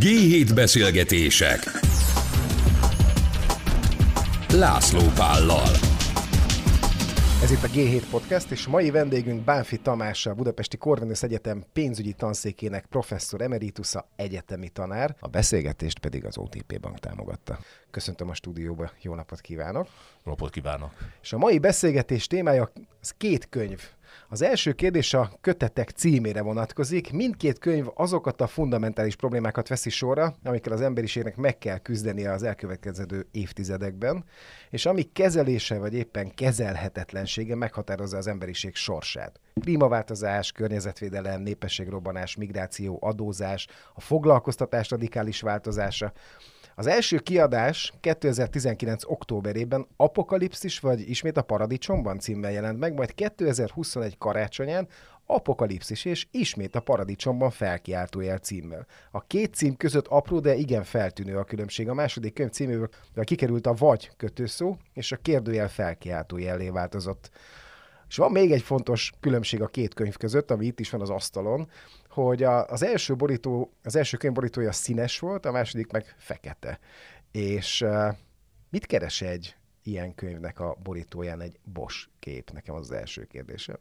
G7 beszélgetések László Pállal Ez itt a G7 Podcast, és mai vendégünk Bánfi Tamás, a Budapesti Corvinus Egyetem pénzügyi tanszékének professzor emeritusa, egyetemi tanár. A beszélgetést pedig az OTP Bank támogatta. Köszöntöm a stúdióba, jó napot kívánok! Jó napot kívánok! És a mai beszélgetés témája az két könyv, az első kérdés a kötetek címére vonatkozik. Mindkét könyv azokat a fundamentális problémákat veszi sorra, amikkel az emberiségnek meg kell küzdenie az elkövetkező évtizedekben, és amik kezelése vagy éppen kezelhetetlensége meghatározza az emberiség sorsát. Klímaváltozás, környezetvédelem, népességrobbanás, migráció, adózás, a foglalkoztatás radikális változása, az első kiadás 2019. októberében Apokalipszis vagy ismét a Paradicsomban címmel jelent meg, majd 2021 karácsonyán Apokalipszis és ismét a Paradicsomban felkiáltójel címmel. A két cím között apró, de igen feltűnő a különbség. A második könyv címéből kikerült a vagy kötőszó, és a kérdőjel felkiáltójellé változott. És van még egy fontos különbség a két könyv között, ami itt is van az asztalon, hogy a, az első borító, az első könyv borítója színes volt, a második meg fekete. És mit keres egy ilyen könyvnek a borítóján egy Bosch kép? Nekem az az első kérdésem.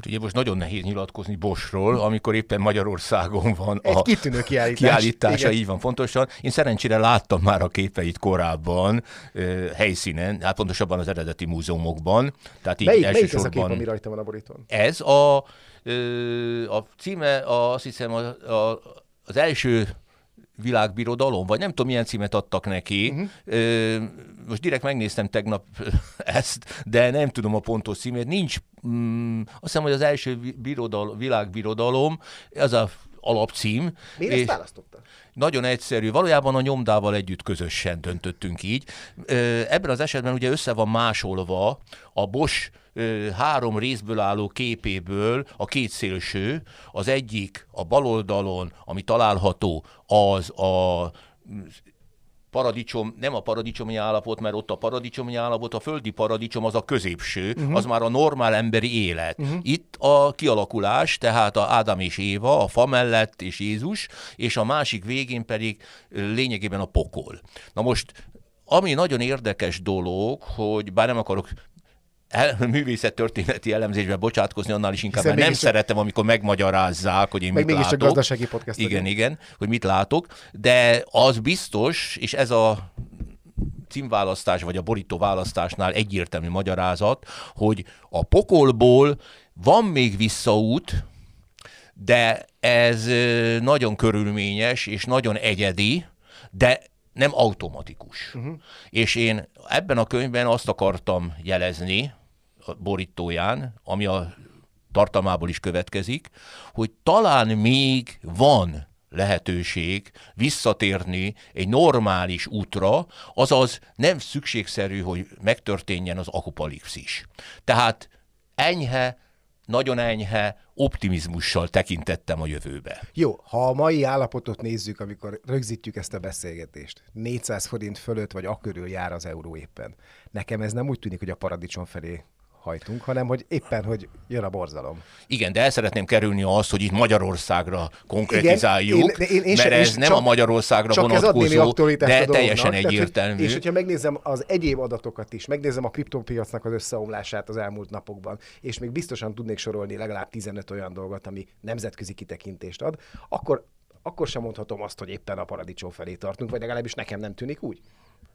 Hát ugye most nagyon nehéz nyilatkozni Bosról, amikor éppen Magyarországon van Egy a kitűnő kiállítás. kiállítása, Igen. így van pontosan. Én szerencsére láttam már a képeit korábban helyszínen, hát pontosabban az eredeti múzeumokban. Tehát így melyik, melyik ez a kép, ami rajta van a borítón? Ez a, a címe, a, azt hiszem a, a, az első világbirodalom, vagy nem tudom, milyen címet adtak neki. Uh-huh. Most direkt megnéztem tegnap ezt, de nem tudom a pontos címét. Nincs, mm, azt hiszem, hogy az első birodal, világbirodalom, az a alapcím. Miért ezt választotta? Nagyon egyszerű. Valójában a nyomdával együtt közösen döntöttünk így. Ebben az esetben ugye össze van másolva a Bosch három részből álló képéből a két szélső, az egyik a bal oldalon, ami található, az a paradicsom, nem a paradicsomi állapot, mert ott a paradicsomi állapot, a földi paradicsom az a középső, uh-huh. az már a normál emberi élet. Uh-huh. Itt a kialakulás, tehát a Ádám és Éva, a fa mellett és Jézus, és a másik végén pedig lényegében a pokol. Na most ami nagyon érdekes dolog, hogy bár nem akarok el, művészet történeti elemzésbe bocsátkozni, annál is inkább, Hiszen nem szeretem, amikor megmagyarázzák, hogy én Meg mit mégis látok. gazdasági podcast. Igen, vagyunk. igen, hogy mit látok, de az biztos, és ez a címválasztás, vagy a borító választásnál egyértelmű magyarázat, hogy a pokolból van még visszaút, de ez nagyon körülményes és nagyon egyedi, de nem automatikus. Uh-huh. És én ebben a könyvben azt akartam jelezni, borítóján, ami a tartalmából is következik, hogy talán még van lehetőség visszatérni egy normális útra, azaz nem szükségszerű, hogy megtörténjen az akupolipszis. Tehát enyhe, nagyon enyhe, optimizmussal tekintettem a jövőbe. Jó, ha a mai állapotot nézzük, amikor rögzítjük ezt a beszélgetést, 400 forint fölött vagy akörül jár az euró éppen. Nekem ez nem úgy tűnik, hogy a paradicsom felé hajtunk, hanem hogy éppen, hogy jön a borzalom. Igen, de el szeretném kerülni azt, hogy itt Magyarországra konkretizáljuk, Igen, én, én, én mert ez nem csak, a Magyarországra csak vonatkozó, de teljesen Tehát, egyértelmű. Hogy, és hogyha megnézem az egyéb adatokat is, megnézem a kriptopiacnak az összeomlását az elmúlt napokban, és még biztosan tudnék sorolni legalább 15 olyan dolgot, ami nemzetközi kitekintést ad, akkor akkor sem mondhatom azt, hogy éppen a paradicsom felé tartunk, vagy legalábbis nekem nem tűnik úgy.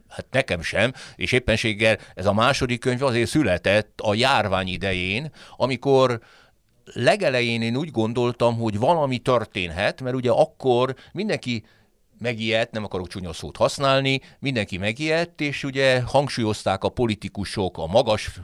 Hát nekem sem, és éppenséggel ez a második könyv azért született a járvány idején, amikor legelején én úgy gondoltam, hogy valami történhet, mert ugye akkor mindenki megijedt, nem akarok csúnya szót használni, mindenki megijedt, és ugye hangsúlyozták a politikusok, a magas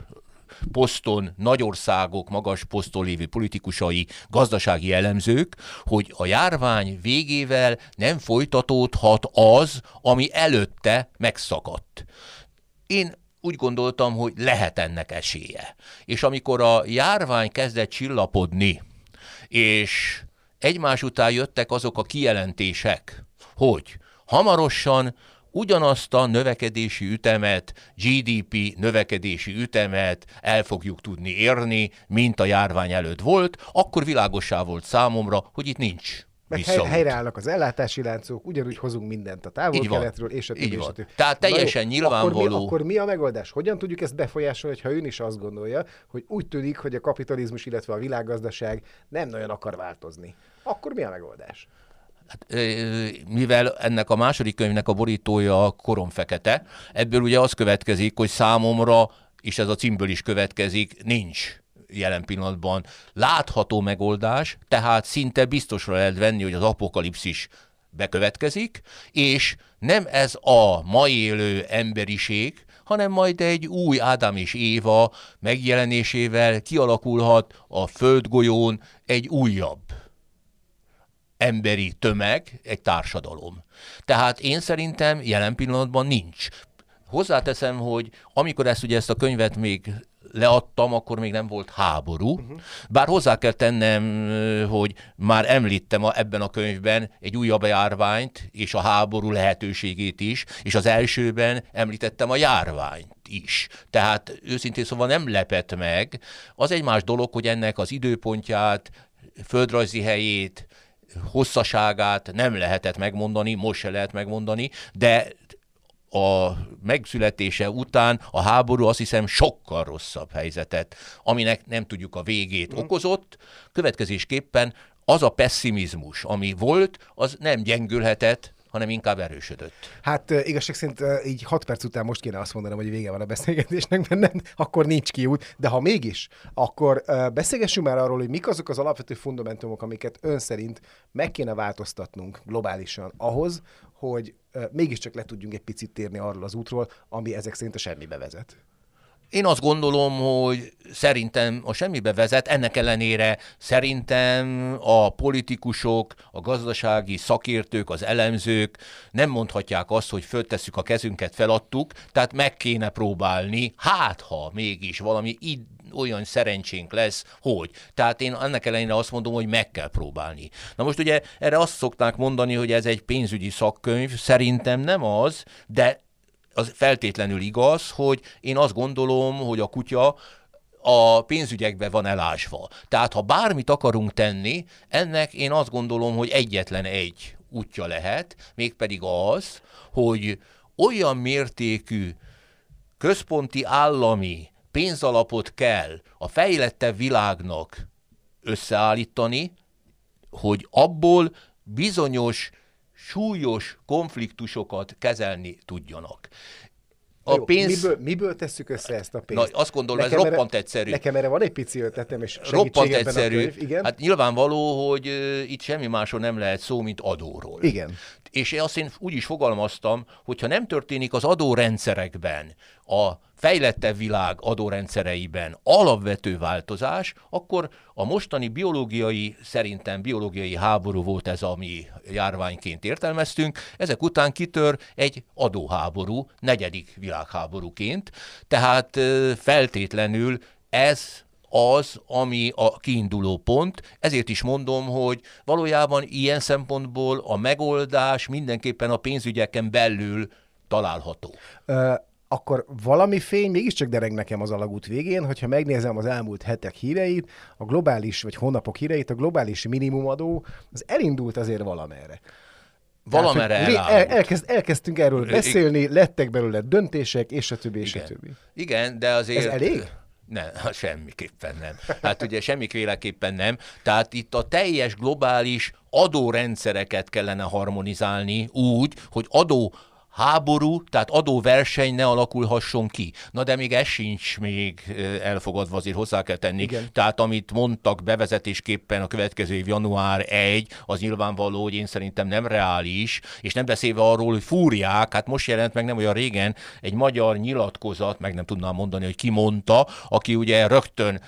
poszton, nagyországok magas poszton lévő politikusai, gazdasági elemzők, hogy a járvány végével nem folytatódhat az, ami előtte megszakadt. Én úgy gondoltam, hogy lehet ennek esélye. És amikor a járvány kezdett csillapodni, és egymás után jöttek azok a kijelentések, hogy hamarosan ugyanazt a növekedési ütemet, GDP növekedési ütemet el fogjuk tudni érni, mint a járvány előtt volt, akkor világosá volt számomra, hogy itt nincs Meg hely, helyreállnak az ellátási láncok, ugyanúgy hozunk mindent a távol-keletről, és a többi, és a többi. Tehát Na jó, teljesen nyilvánvaló. Akkor mi, akkor mi a megoldás? Hogyan tudjuk ezt befolyásolni, ha ön is azt gondolja, hogy úgy tűnik, hogy a kapitalizmus, illetve a világgazdaság nem nagyon akar változni? Akkor mi a megoldás? Ö, mivel ennek a második könyvnek a borítója a korom fekete, ebből ugye az következik, hogy számomra, és ez a címből is következik, nincs jelen pillanatban látható megoldás, tehát szinte biztosra lehet venni, hogy az apokalipszis bekövetkezik, és nem ez a mai élő emberiség, hanem majd egy új Ádám és Éva megjelenésével kialakulhat a földgolyón egy újabb emberi tömeg, egy társadalom. Tehát én szerintem jelen pillanatban nincs. Hozzáteszem, hogy amikor ezt ugye ezt a könyvet még leadtam, akkor még nem volt háború. Uh-huh. Bár hozzá kell tennem, hogy már említem a, ebben a könyvben egy újabb járványt és a háború lehetőségét is, és az elsőben említettem a járványt is. Tehát őszintén szóval nem lepett meg. Az egy más dolog, hogy ennek az időpontját, földrajzi helyét, hosszaságát nem lehetett megmondani, most se lehet megmondani, de a megszületése után a háború azt hiszem sokkal rosszabb helyzetet, aminek nem tudjuk a végét okozott. Következésképpen az a pessimizmus, ami volt, az nem gyengülhetett, hanem inkább erősödött. Hát igazság szerint így hat perc után most kéne azt mondanom, hogy vége van a beszélgetésnek, mert nem, akkor nincs kiút, de ha mégis, akkor beszélgessünk már arról, hogy mik azok az alapvető fundamentumok, amiket ön szerint meg kéne változtatnunk globálisan ahhoz, hogy mégiscsak le tudjunk egy picit térni arról az útról, ami ezek szerint a semmibe vezet. Én azt gondolom, hogy szerintem a semmibe vezet, ennek ellenére szerintem a politikusok, a gazdasági szakértők, az elemzők nem mondhatják azt, hogy föltesszük a kezünket, feladtuk, tehát meg kéne próbálni, hát ha mégis valami id- olyan szerencsénk lesz, hogy. Tehát én ennek ellenére azt mondom, hogy meg kell próbálni. Na most ugye erre azt szokták mondani, hogy ez egy pénzügyi szakkönyv, szerintem nem az, de az feltétlenül igaz, hogy én azt gondolom, hogy a kutya a pénzügyekbe van elásva. Tehát ha bármit akarunk tenni, ennek én azt gondolom, hogy egyetlen egy útja lehet, mégpedig az, hogy olyan mértékű központi állami pénzalapot kell a fejlettebb világnak összeállítani, hogy abból bizonyos súlyos konfliktusokat kezelni tudjanak. A Jó, pénz... miből, miből tesszük össze ezt a pénzt? Na, azt gondolom, nekem ez erre, roppant egyszerű. Nekem erre van egy pici ötletem, és Roppant egyszerű. A könyv. Igen? Hát nyilvánvaló, hogy uh, itt semmi másról nem lehet szó, mint adóról. Igen. És azt én úgy is fogalmaztam, hogyha nem történik az adórendszerekben, a fejlettebb világ adórendszereiben alapvető változás, akkor a mostani biológiai, szerintem biológiai háború volt ez, ami járványként értelmeztünk, ezek után kitör egy adóháború, negyedik világháborúként, tehát feltétlenül ez az, ami a kiinduló pont. Ezért is mondom, hogy valójában ilyen szempontból a megoldás mindenképpen a pénzügyeken belül található. Akkor valami fény mégiscsak dereng nekem az alagút végén, hogyha megnézem az elmúlt hetek híreit, a globális, vagy hónapok híreit, a globális minimumadó, az elindult azért valamerre. Valamerre Tehát, el, elkezd, elkezdtünk erről beszélni, lettek belőle döntések, és a többi, és Igen. a többi. Igen, de azért... Ez elég? Nem, semmiképpen nem. Hát ugye semmiféleképpen nem. Tehát itt a teljes globális adórendszereket kellene harmonizálni úgy, hogy adó háború, tehát adóverseny ne alakulhasson ki. Na de még ez sincs még elfogadva, azért hozzá kell tenni. Igen. Tehát amit mondtak bevezetésképpen a következő év január 1, az nyilvánvaló, hogy én szerintem nem reális, és nem beszélve arról, hogy fúrják, hát most jelent meg nem olyan régen egy magyar nyilatkozat, meg nem tudnám mondani, hogy ki mondta, aki ugye rögtön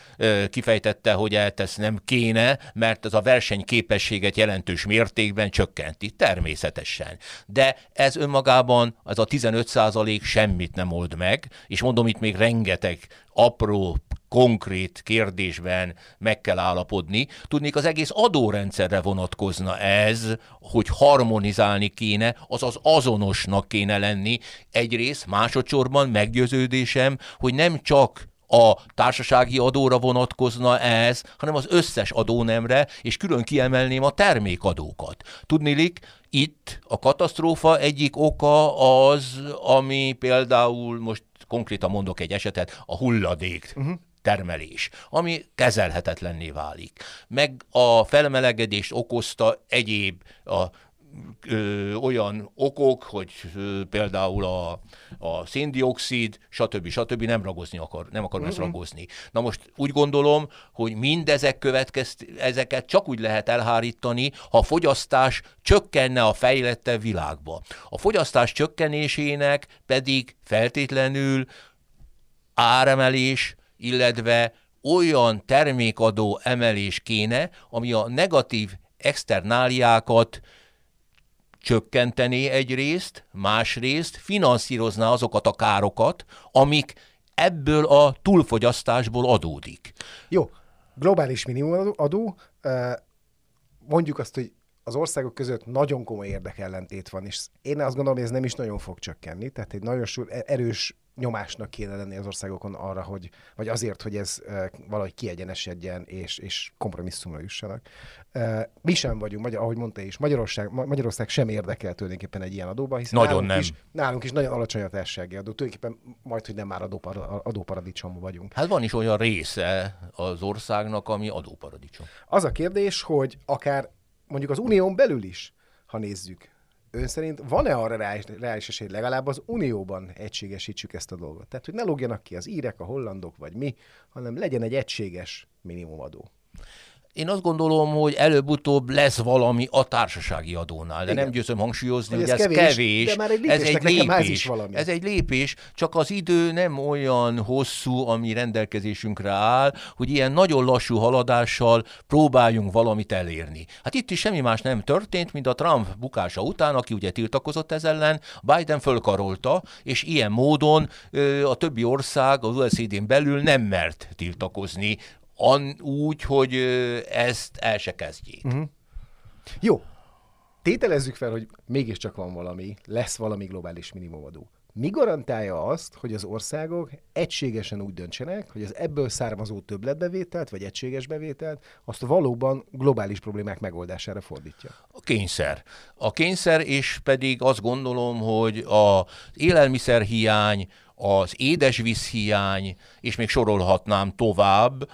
kifejtette, hogy eltesz nem kéne, mert ez a versenyképességet jelentős mértékben csökkenti. Természetesen. De ez önmagában valójában az a 15 százalék semmit nem old meg, és mondom, itt még rengeteg apró, konkrét kérdésben meg kell állapodni. Tudnék, az egész adórendszerre vonatkozna ez, hogy harmonizálni kéne, azaz azonosnak kéne lenni. Egyrészt, másodszorban meggyőződésem, hogy nem csak a társasági adóra vonatkozna ez, hanem az összes adónemre, és külön kiemelném a termékadókat. Tudnilik, itt a katasztrófa egyik oka az, ami például, most konkrétan mondok egy esetet, a hulladék uh-huh termelés, ami kezelhetetlenné válik. Meg a felmelegedést okozta egyéb a ö, olyan okok, hogy ö, például a, a széndiokszid, stb. stb. nem ragozni akar, nem akarom uh-huh. ezt ragozni. Na most úgy gondolom, hogy mindezek következt, ezeket csak úgy lehet elhárítani, ha a fogyasztás csökkenne a fejlettebb világba. A fogyasztás csökkenésének pedig feltétlenül áremelés, illetve olyan termékadó emelés kéne, ami a negatív externáliákat csökkenteni egyrészt, másrészt finanszírozná azokat a károkat, amik ebből a túlfogyasztásból adódik. Jó, globális minimumadó, mondjuk azt, hogy az országok között nagyon komoly érdekellentét van, és én azt gondolom, hogy ez nem is nagyon fog csökkenni, tehát egy nagyon erős nyomásnak kéne lenni az országokon arra, hogy, vagy azért, hogy ez valahogy kiegyenesedjen és, és kompromisszumra jussanak. Mi sem vagyunk, magyar, ahogy mondta is, Magyarország, Magyarország sem érdekel tulajdonképpen egy ilyen adóba, hiszen nagyon nálunk, nem. Is, nálunk is nagyon alacsony a társasági adó, tulajdonképpen majd, hogy nem már adópar, adóparadicsom vagyunk. Hát van is olyan része az országnak, ami adóparadicsom. Az a kérdés, hogy akár mondjuk az unión belül is, ha nézzük, ön szerint van-e arra reális, esély, legalább az Unióban egységesítsük ezt a dolgot? Tehát, hogy ne lógjanak ki az írek, a hollandok vagy mi, hanem legyen egy egységes minimumadó. Én azt gondolom, hogy előbb-utóbb lesz valami a társasági adónál, de Igen. nem győzöm hangsúlyozni, hogy, hogy ez, ez kevés, kevés de már egy ez egy lépés. Valami. Ez egy lépés, csak az idő nem olyan hosszú, ami rendelkezésünkre áll, hogy ilyen nagyon lassú haladással próbáljunk valamit elérni. Hát itt is semmi más nem történt, mint a Trump bukása után, aki ugye tiltakozott ez ellen, Biden fölkarolta, és ilyen módon a többi ország az OECD-n belül nem mert tiltakozni an, úgy, hogy ezt el se kezdjék. Uh-huh. Jó. Tételezzük fel, hogy mégiscsak van valami, lesz valami globális minimumadó. Mi garantálja azt, hogy az országok egységesen úgy döntsenek, hogy az ebből származó többletbevételt, vagy egységes bevételt, azt valóban globális problémák megoldására fordítja? A kényszer. A kényszer, és pedig azt gondolom, hogy az élelmiszerhiány, az édesvízhiány, és még sorolhatnám tovább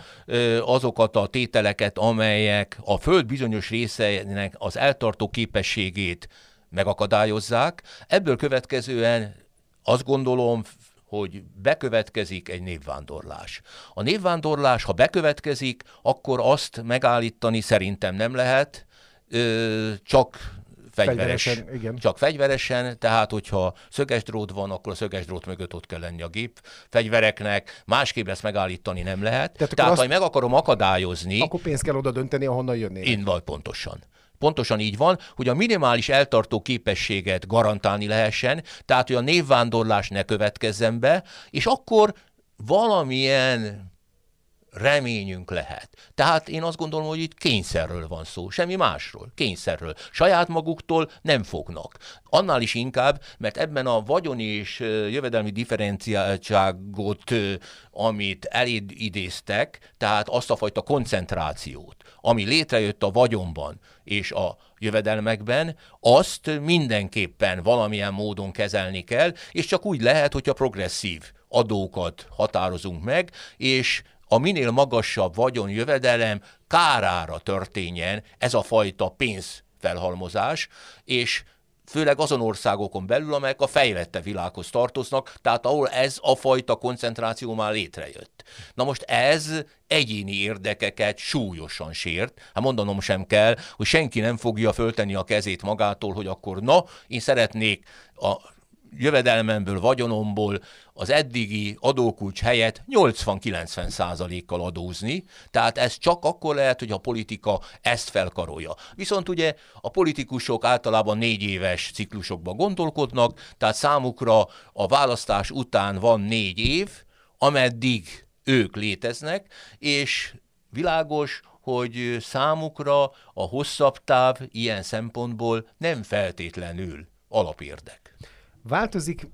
azokat a tételeket, amelyek a Föld bizonyos részeinek az eltartó képességét megakadályozzák. Ebből következően azt gondolom, hogy bekövetkezik egy névvándorlás. A névvándorlás, ha bekövetkezik, akkor azt megállítani szerintem nem lehet, csak fegyveres, fegyveresen, igen. csak fegyveresen, tehát hogyha szöges drót van, akkor a szöges drót mögött ott kell lenni a gép fegyvereknek, másképp ezt megállítani nem lehet. Tehát, tehát azt, ha meg akarom akadályozni... Akkor pénzt kell oda dönteni, ahonnan jönnének. Én vagy pontosan. Pontosan így van, hogy a minimális eltartó képességet garantálni lehessen, tehát hogy a névvándorlás ne következzen be, és akkor valamilyen reményünk lehet. Tehát én azt gondolom, hogy itt kényszerről van szó, semmi másról, kényszerről. Saját maguktól nem fognak. Annál is inkább, mert ebben a vagyoni és jövedelmi differenciáltságot, amit elidéztek, tehát azt a fajta koncentrációt, ami létrejött a vagyonban és a jövedelmekben, azt mindenképpen valamilyen módon kezelni kell, és csak úgy lehet, hogyha progresszív adókat határozunk meg, és a minél magasabb vagyon jövedelem kárára történjen ez a fajta pénzfelhalmozás, és főleg azon országokon belül, amelyek a fejlette világhoz tartoznak, tehát ahol ez a fajta koncentráció már létrejött. Na most ez egyéni érdekeket súlyosan sért. Hát mondanom sem kell, hogy senki nem fogja föltenni a kezét magától, hogy akkor na, én szeretnék a jövedelmemből, vagyonomból az eddigi adókulcs helyett 80-90 százalékkal adózni, tehát ez csak akkor lehet, hogy a politika ezt felkarolja. Viszont ugye a politikusok általában négy éves ciklusokban gondolkodnak, tehát számukra a választás után van négy év, ameddig ők léteznek, és világos, hogy számukra a hosszabb táv ilyen szempontból nem feltétlenül alapérdek. Változik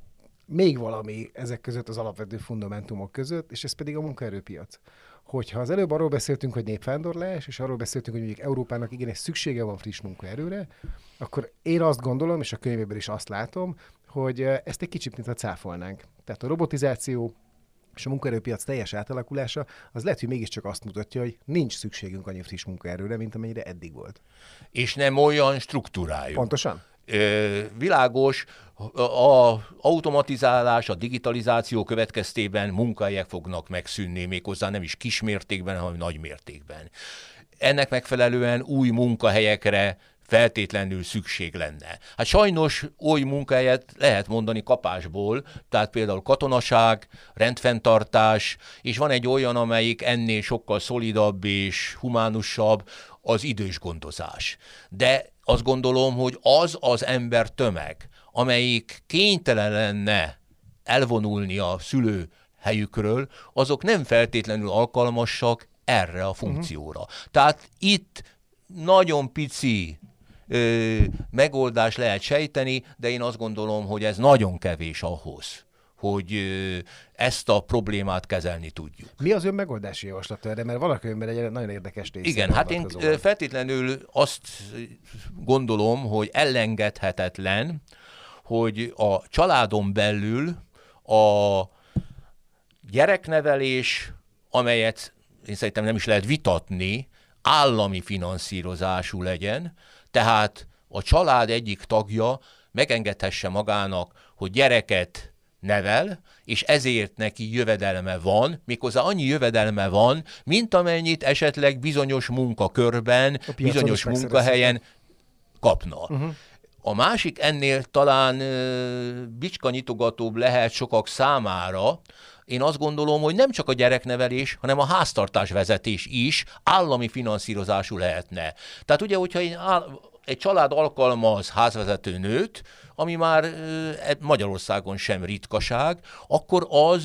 még valami ezek között az alapvető fundamentumok között, és ez pedig a munkaerőpiac. Hogyha az előbb arról beszéltünk, hogy népvándorlás, és arról beszéltünk, hogy mondjuk Európának igenis szüksége van friss munkaerőre, akkor én azt gondolom, és a könyvéből is azt látom, hogy ezt egy kicsit mint a cáfolnánk. Tehát a robotizáció, és a munkaerőpiac teljes átalakulása, az lehet, hogy mégiscsak azt mutatja, hogy nincs szükségünk annyi friss munkaerőre, mint amennyire eddig volt. És nem olyan struktúrájú. Pontosan. Világos, a automatizálás, a digitalizáció következtében munkahelyek fognak megszűnni, méghozzá nem is kismértékben, hanem nagy mértékben. Ennek megfelelően új munkahelyekre feltétlenül szükség lenne. Hát sajnos oly munkahelyet lehet mondani kapásból, tehát például katonaság, rendfenntartás, és van egy olyan, amelyik ennél sokkal szolidabb és humánusabb, az idős gondozás. De azt gondolom, hogy az az ember tömeg, amelyik kénytelen lenne elvonulni a szülő helyükről, azok nem feltétlenül alkalmasak erre a funkcióra. Uh-huh. Tehát itt nagyon pici ö, megoldás lehet sejteni, de én azt gondolom, hogy ez nagyon kevés ahhoz, hogy ezt a problémát kezelni tudjuk. Mi az ön megoldási javaslata erre? Mert valaki önben egy nagyon érdekes része. Igen, hát én feltétlenül azt gondolom, hogy elengedhetetlen, hogy a családon belül a gyereknevelés, amelyet én szerintem nem is lehet vitatni, állami finanszírozású legyen, tehát a család egyik tagja megengedhesse magának, hogy gyereket nevel, és ezért neki jövedelme van, méghozzá annyi jövedelme van, mint amennyit esetleg bizonyos munkakörben, bizonyos munkahelyen kapna. Uh-huh. A másik ennél talán bicskanyitogatóbb lehet sokak számára, én azt gondolom, hogy nem csak a gyereknevelés, hanem a háztartás vezetés is állami finanszírozású lehetne. Tehát ugye, hogyha én egy család alkalmaz házvezető nőt, ami már e, Magyarországon sem ritkaság, akkor az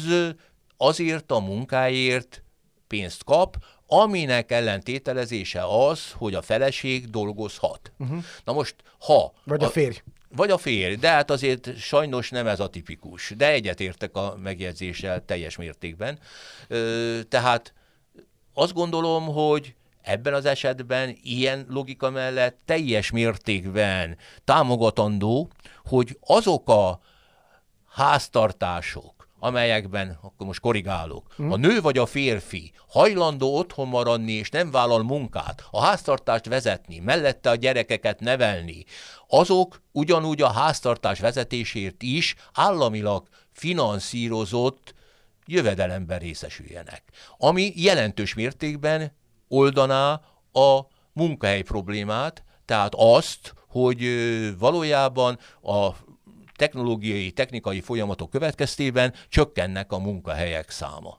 azért a munkáért pénzt kap, aminek ellentételezése az, hogy a feleség dolgozhat. Uh-huh. Na most, ha... Vagy a, a férj. Vagy a férj, de hát azért sajnos nem ez a tipikus. De egyetértek a megjegyzéssel teljes mértékben. Ö, tehát azt gondolom, hogy ebben az esetben ilyen logika mellett teljes mértékben támogatandó, hogy azok a háztartások, amelyekben, akkor most korrigálok, mm. a nő vagy a férfi hajlandó otthon maradni, és nem vállal munkát, a háztartást vezetni, mellette a gyerekeket nevelni, azok ugyanúgy a háztartás vezetésért is államilag finanszírozott jövedelemben részesüljenek, ami jelentős mértékben oldaná a munkahely problémát, tehát azt, hogy valójában a technológiai, technikai folyamatok következtében csökkennek a munkahelyek száma.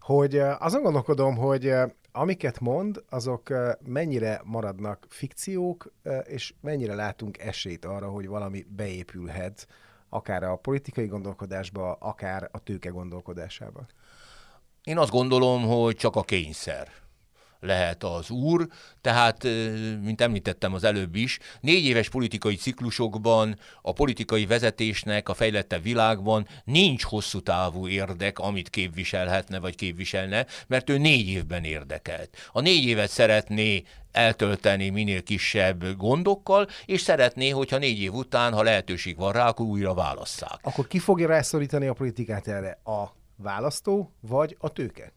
Hogy azon gondolkodom, hogy amiket mond, azok mennyire maradnak fikciók, és mennyire látunk esélyt arra, hogy valami beépülhet, akár a politikai gondolkodásba, akár a tőke gondolkodásába? Én azt gondolom, hogy csak a kényszer lehet az úr, tehát, mint említettem az előbb is, négy éves politikai ciklusokban a politikai vezetésnek a fejlettebb világban nincs hosszú távú érdek, amit képviselhetne vagy képviselne, mert ő négy évben érdekelt. A négy évet szeretné eltölteni minél kisebb gondokkal, és szeretné, hogyha négy év után, ha lehetőség van rá, akkor újra válasszák. Akkor ki fogja rászorítani a politikát erre? A választó vagy a tőke?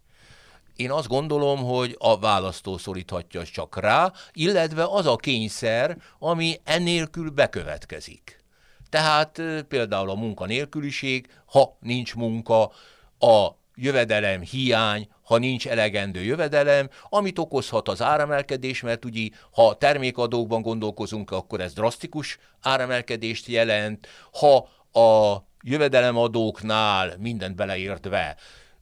Én azt gondolom, hogy a választó szoríthatja csak rá, illetve az a kényszer, ami ennélkül bekövetkezik. Tehát például a munkanélküliség, ha nincs munka, a jövedelem hiány, ha nincs elegendő jövedelem, amit okozhat az áremelkedés, mert ugye ha termékadókban gondolkozunk, akkor ez drasztikus áremelkedést jelent, ha a jövedelemadóknál mindent beleértve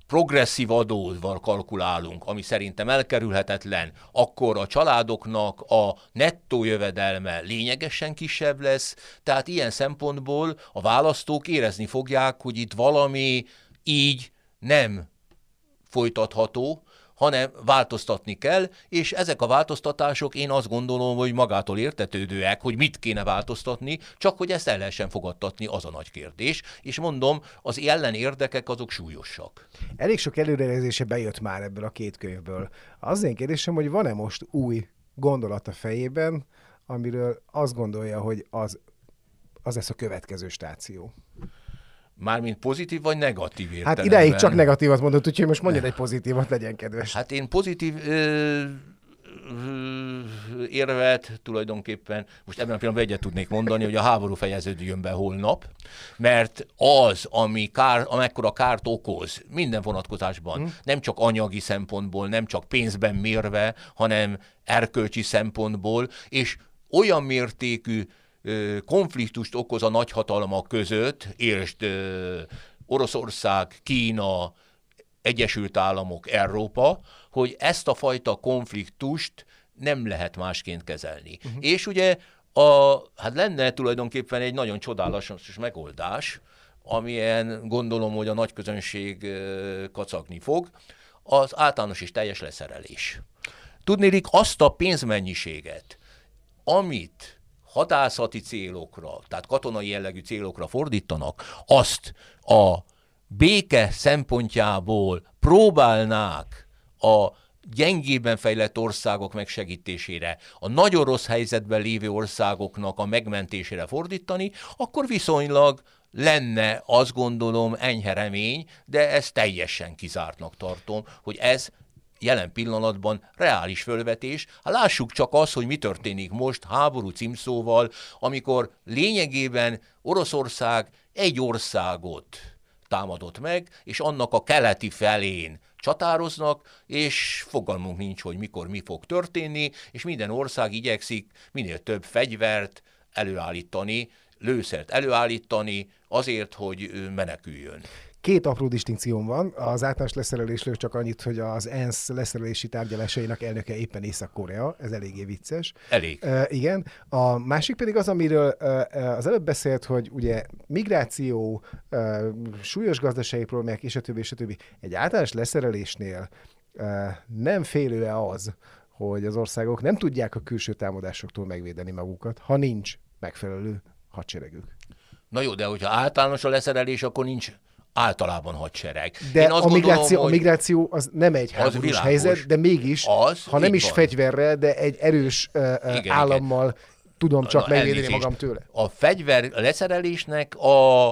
progresszív adóval kalkulálunk, ami szerintem elkerülhetetlen, akkor a családoknak a nettó jövedelme lényegesen kisebb lesz, tehát ilyen szempontból a választók érezni fogják, hogy itt valami így nem folytatható, hanem változtatni kell, és ezek a változtatások én azt gondolom, hogy magától értetődőek, hogy mit kéne változtatni, csak hogy ezt el lehessen fogadtatni, az a nagy kérdés. És mondom, az ellen érdekek azok súlyosak. Elég sok előrejelzése bejött már ebből a két könyvből. Az én kérdésem, hogy van-e most új gondolat a fejében, amiről azt gondolja, hogy az, az lesz a következő stáció. Mármint pozitív vagy negatív értelemben? Hát ideig csak negatívat mondott, úgyhogy most mondja egy pozitívat, legyen kedves. Hát én pozitív ö, érvet tulajdonképpen, most ebben a pillanatban egyet tudnék mondani, hogy a háború fejeződjön be holnap, mert az, ami kár, amekkora kárt okoz minden vonatkozásban, hmm. nem csak anyagi szempontból, nem csak pénzben mérve, hanem erkölcsi szempontból, és olyan mértékű konfliktust okoz a nagyhatalmak között, és Oroszország, Kína, Egyesült Államok, Európa, hogy ezt a fajta konfliktust nem lehet másként kezelni. Uh-huh. És ugye a, hát lenne tulajdonképpen egy nagyon csodálatos megoldás, amilyen gondolom, hogy a nagy közönség kacagni fog, az általános és teljes leszerelés. Tudnélik azt a pénzmennyiséget, amit hadászati célokra, tehát katonai jellegű célokra fordítanak, azt a béke szempontjából próbálnák a gyengében fejlett országok megsegítésére, a nagyon rossz helyzetben lévő országoknak a megmentésére fordítani, akkor viszonylag lenne, azt gondolom, enyhe remény, de ezt teljesen kizártnak tartom, hogy ez jelen pillanatban reális fölvetés. Hát lássuk csak azt, hogy mi történik most háború címszóval, amikor lényegében Oroszország egy országot támadott meg, és annak a keleti felén csatároznak, és fogalmunk nincs, hogy mikor mi fog történni, és minden ország igyekszik minél több fegyvert előállítani, lőszert előállítani azért, hogy meneküljön. Két apró distinkcióm van. Az általános leszerelésről csak annyit, hogy az ENSZ leszerelési tárgyalásainak elnöke éppen Észak-Korea. Ez eléggé vicces. Elég. Uh, igen. A másik pedig az, amiről uh, az előbb beszélt, hogy ugye migráció, uh, súlyos gazdasági problémák, és a többi, és a többi. Egy általános leszerelésnél uh, nem félő-e az, hogy az országok nem tudják a külső támadásoktól megvédeni magukat, ha nincs megfelelő hadseregük. Na jó, de hogyha általános a leszerelés, akkor nincs általában hadsereg. De Én azt a, migráció, gondolom, a migráció az nem egy háborús helyzet, de mégis, az, ha nem is van. fegyverrel, de egy erős uh, igen, állammal igen. tudom csak megvédeni magam tőle. A fegyver leszerelésnek a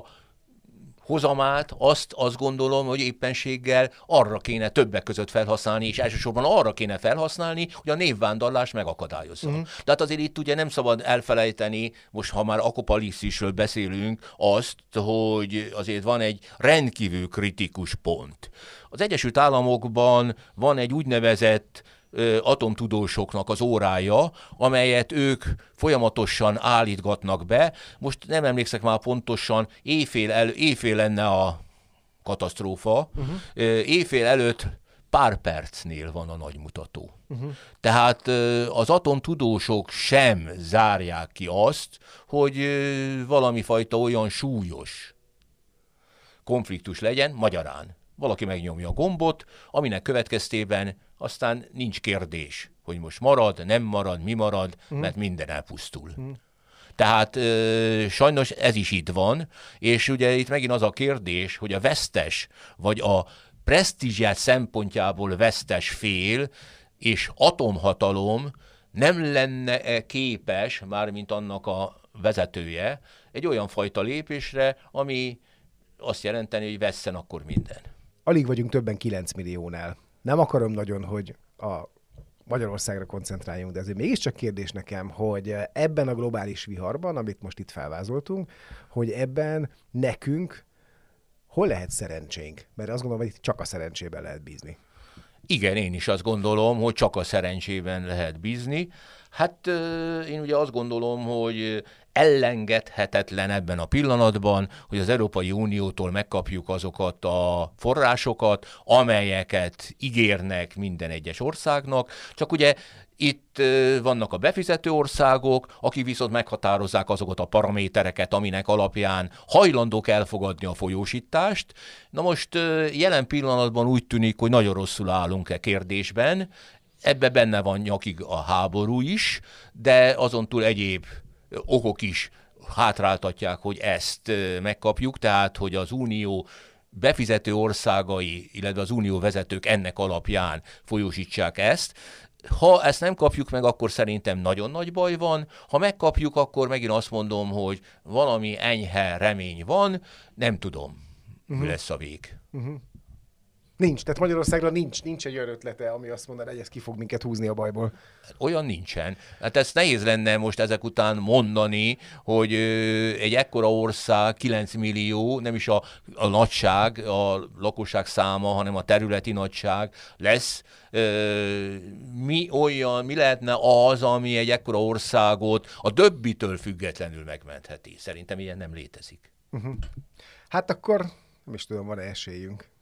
hozamát, azt azt gondolom, hogy éppenséggel arra kéne többek között felhasználni, és elsősorban arra kéne felhasználni, hogy a névvándorlás megakadályozza. Uh-huh. Tehát azért itt ugye nem szabad elfelejteni, most ha már akopaliszisről beszélünk, azt, hogy azért van egy rendkívül kritikus pont. Az Egyesült Államokban van egy úgynevezett atomtudósoknak az órája, amelyet ők folyamatosan állítgatnak be. Most nem emlékszek már pontosan, éjfél, el, éjfél lenne a katasztrófa, uh-huh. éjfél előtt pár percnél van a nagy mutató. Uh-huh. Tehát az atomtudósok sem zárják ki azt, hogy valami fajta olyan súlyos konfliktus legyen, magyarán. Valaki megnyomja a gombot, aminek következtében aztán nincs kérdés, hogy most marad, nem marad, mi marad, mm. mert minden elpusztul. Mm. Tehát ö, sajnos ez is itt van, és ugye itt megint az a kérdés, hogy a vesztes, vagy a presztízsát szempontjából vesztes fél és atomhatalom nem lenne -e képes, mármint annak a vezetője, egy olyan fajta lépésre, ami azt jelenteni, hogy vesszen akkor minden. Alig vagyunk többen 9 milliónál nem akarom nagyon, hogy a Magyarországra koncentráljunk, de ezért mégiscsak kérdés nekem, hogy ebben a globális viharban, amit most itt felvázoltunk, hogy ebben nekünk hol lehet szerencsénk? Mert azt gondolom, hogy itt csak a szerencsében lehet bízni. Igen, én is azt gondolom, hogy csak a szerencsében lehet bízni. Hát én ugye azt gondolom, hogy elengedhetetlen ebben a pillanatban, hogy az Európai Uniótól megkapjuk azokat a forrásokat, amelyeket ígérnek minden egyes országnak. Csak ugye Itt vannak a befizető országok, akik viszont meghatározzák azokat a paramétereket, aminek alapján hajlandók elfogadni a folyósítást. Na most jelen pillanatban úgy tűnik, hogy nagyon rosszul állunk e kérdésben. Ebbe benne van nyakig a háború is, de azon túl egyéb okok is hátráltatják, hogy ezt megkapjuk, tehát hogy az Unió befizető országai, illetve az unió vezetők ennek alapján folyósítsák ezt. Ha ezt nem kapjuk meg, akkor szerintem nagyon nagy baj van. Ha megkapjuk, akkor megint azt mondom, hogy valami enyhe remény van, nem tudom, uh-huh. mi lesz a vég. Uh-huh. Nincs, tehát Magyarországra nincs, nincs egy olyan ötlete, ami azt mondaná, hogy ez ki fog minket húzni a bajból. Olyan nincsen. Hát ezt nehéz lenne most ezek után mondani, hogy egy ekkora ország, 9 millió, nem is a, a nagyság, a lakosság száma, hanem a területi nagyság lesz. Mi olyan, mi lehetne az, ami egy ekkora országot a többitől függetlenül megmentheti? Szerintem ilyen nem létezik. Uh-huh. Hát akkor nem is tudom, van-e esélyünk.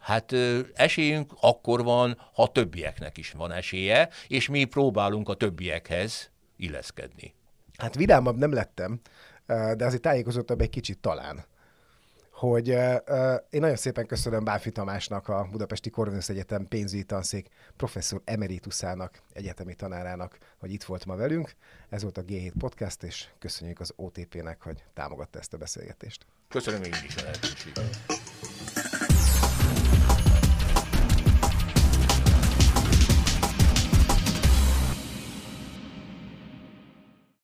Hát ö, esélyünk akkor van, ha többieknek is van esélye, és mi próbálunk a többiekhez illeszkedni. Hát vidámabb nem lettem, de azért tájékozottabb egy kicsit talán. Hogy én nagyon szépen köszönöm Báfi Tamásnak, a Budapesti Korvinusz Egyetem pénzügyi tanszék professzor emeritusának, egyetemi tanárának, hogy itt volt ma velünk. Ez volt a G7 Podcast, és köszönjük az OTP-nek, hogy támogatta ezt a beszélgetést. Köszönöm én is a lehetőséget.